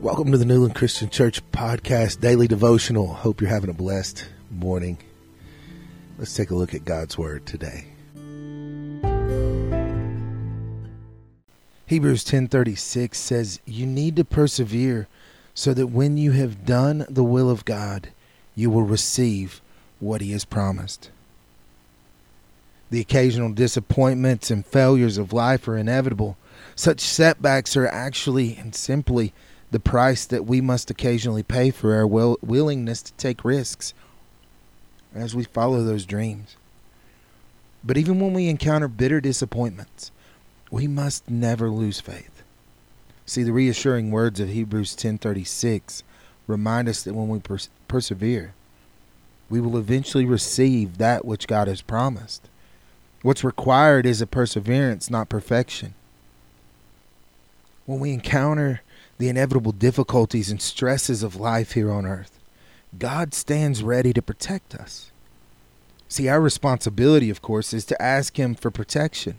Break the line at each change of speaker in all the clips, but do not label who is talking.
Welcome to the Newland Christian Church Podcast Daily Devotional. Hope you're having a blessed morning. Let's take a look at God's Word today. Hebrews 10:36 says, "You need to persevere so that when you have done the will of God, you will receive what he has promised." The occasional disappointments and failures of life are inevitable. Such setbacks are actually and simply the price that we must occasionally pay for our will- willingness to take risks as we follow those dreams. But even when we encounter bitter disappointments, we must never lose faith. See, the reassuring words of Hebrews 10:36 remind us that when we pers- persevere, we will eventually receive that which God has promised. What's required is a perseverance, not perfection. When we encounter the inevitable difficulties and stresses of life here on earth, God stands ready to protect us. See, our responsibility, of course, is to ask Him for protection.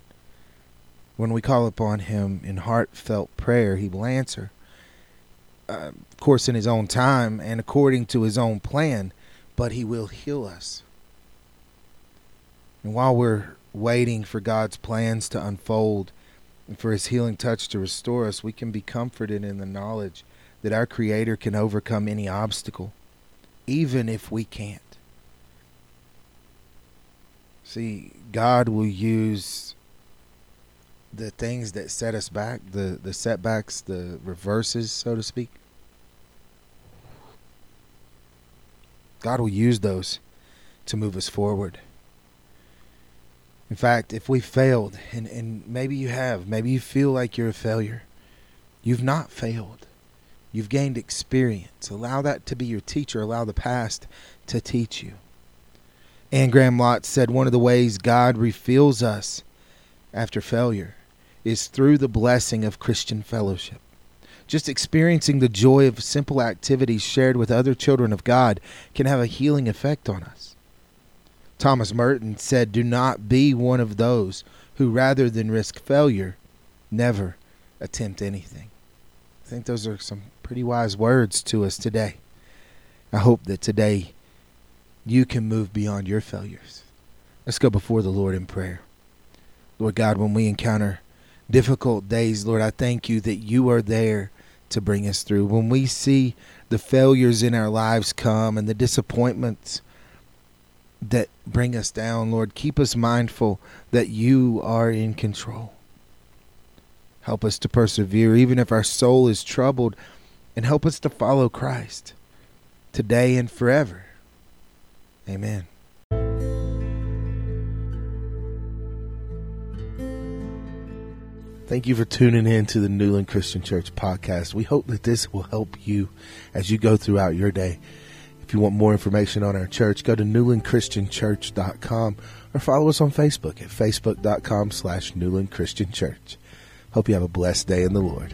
When we call upon Him in heartfelt prayer, He will answer. Uh, of course, in His own time and according to His own plan, but He will heal us. And while we're waiting for God's plans to unfold, and for his healing touch to restore us, we can be comforted in the knowledge that our Creator can overcome any obstacle, even if we can't. See, God will use the things that set us back, the, the setbacks, the reverses, so to speak. God will use those to move us forward. In fact, if we failed, and, and maybe you have, maybe you feel like you're a failure, you've not failed. You've gained experience. Allow that to be your teacher. Allow the past to teach you. Anne Graham Lotz said one of the ways God refills us after failure is through the blessing of Christian fellowship. Just experiencing the joy of simple activities shared with other children of God can have a healing effect on us. Thomas Merton said, Do not be one of those who, rather than risk failure, never attempt anything. I think those are some pretty wise words to us today. I hope that today you can move beyond your failures. Let's go before the Lord in prayer. Lord God, when we encounter difficult days, Lord, I thank you that you are there to bring us through. When we see the failures in our lives come and the disappointments, that bring us down, Lord. Keep us mindful that you are in control. Help us to persevere, even if our soul is troubled, and help us to follow Christ today and forever. Amen. Thank you for tuning in to the Newland Christian Church podcast. We hope that this will help you as you go throughout your day. If you want more information on our church, go to newlandchristianchurch.com or follow us on Facebook at facebook.com slash newlandchristianchurch. Hope you have a blessed day in the Lord.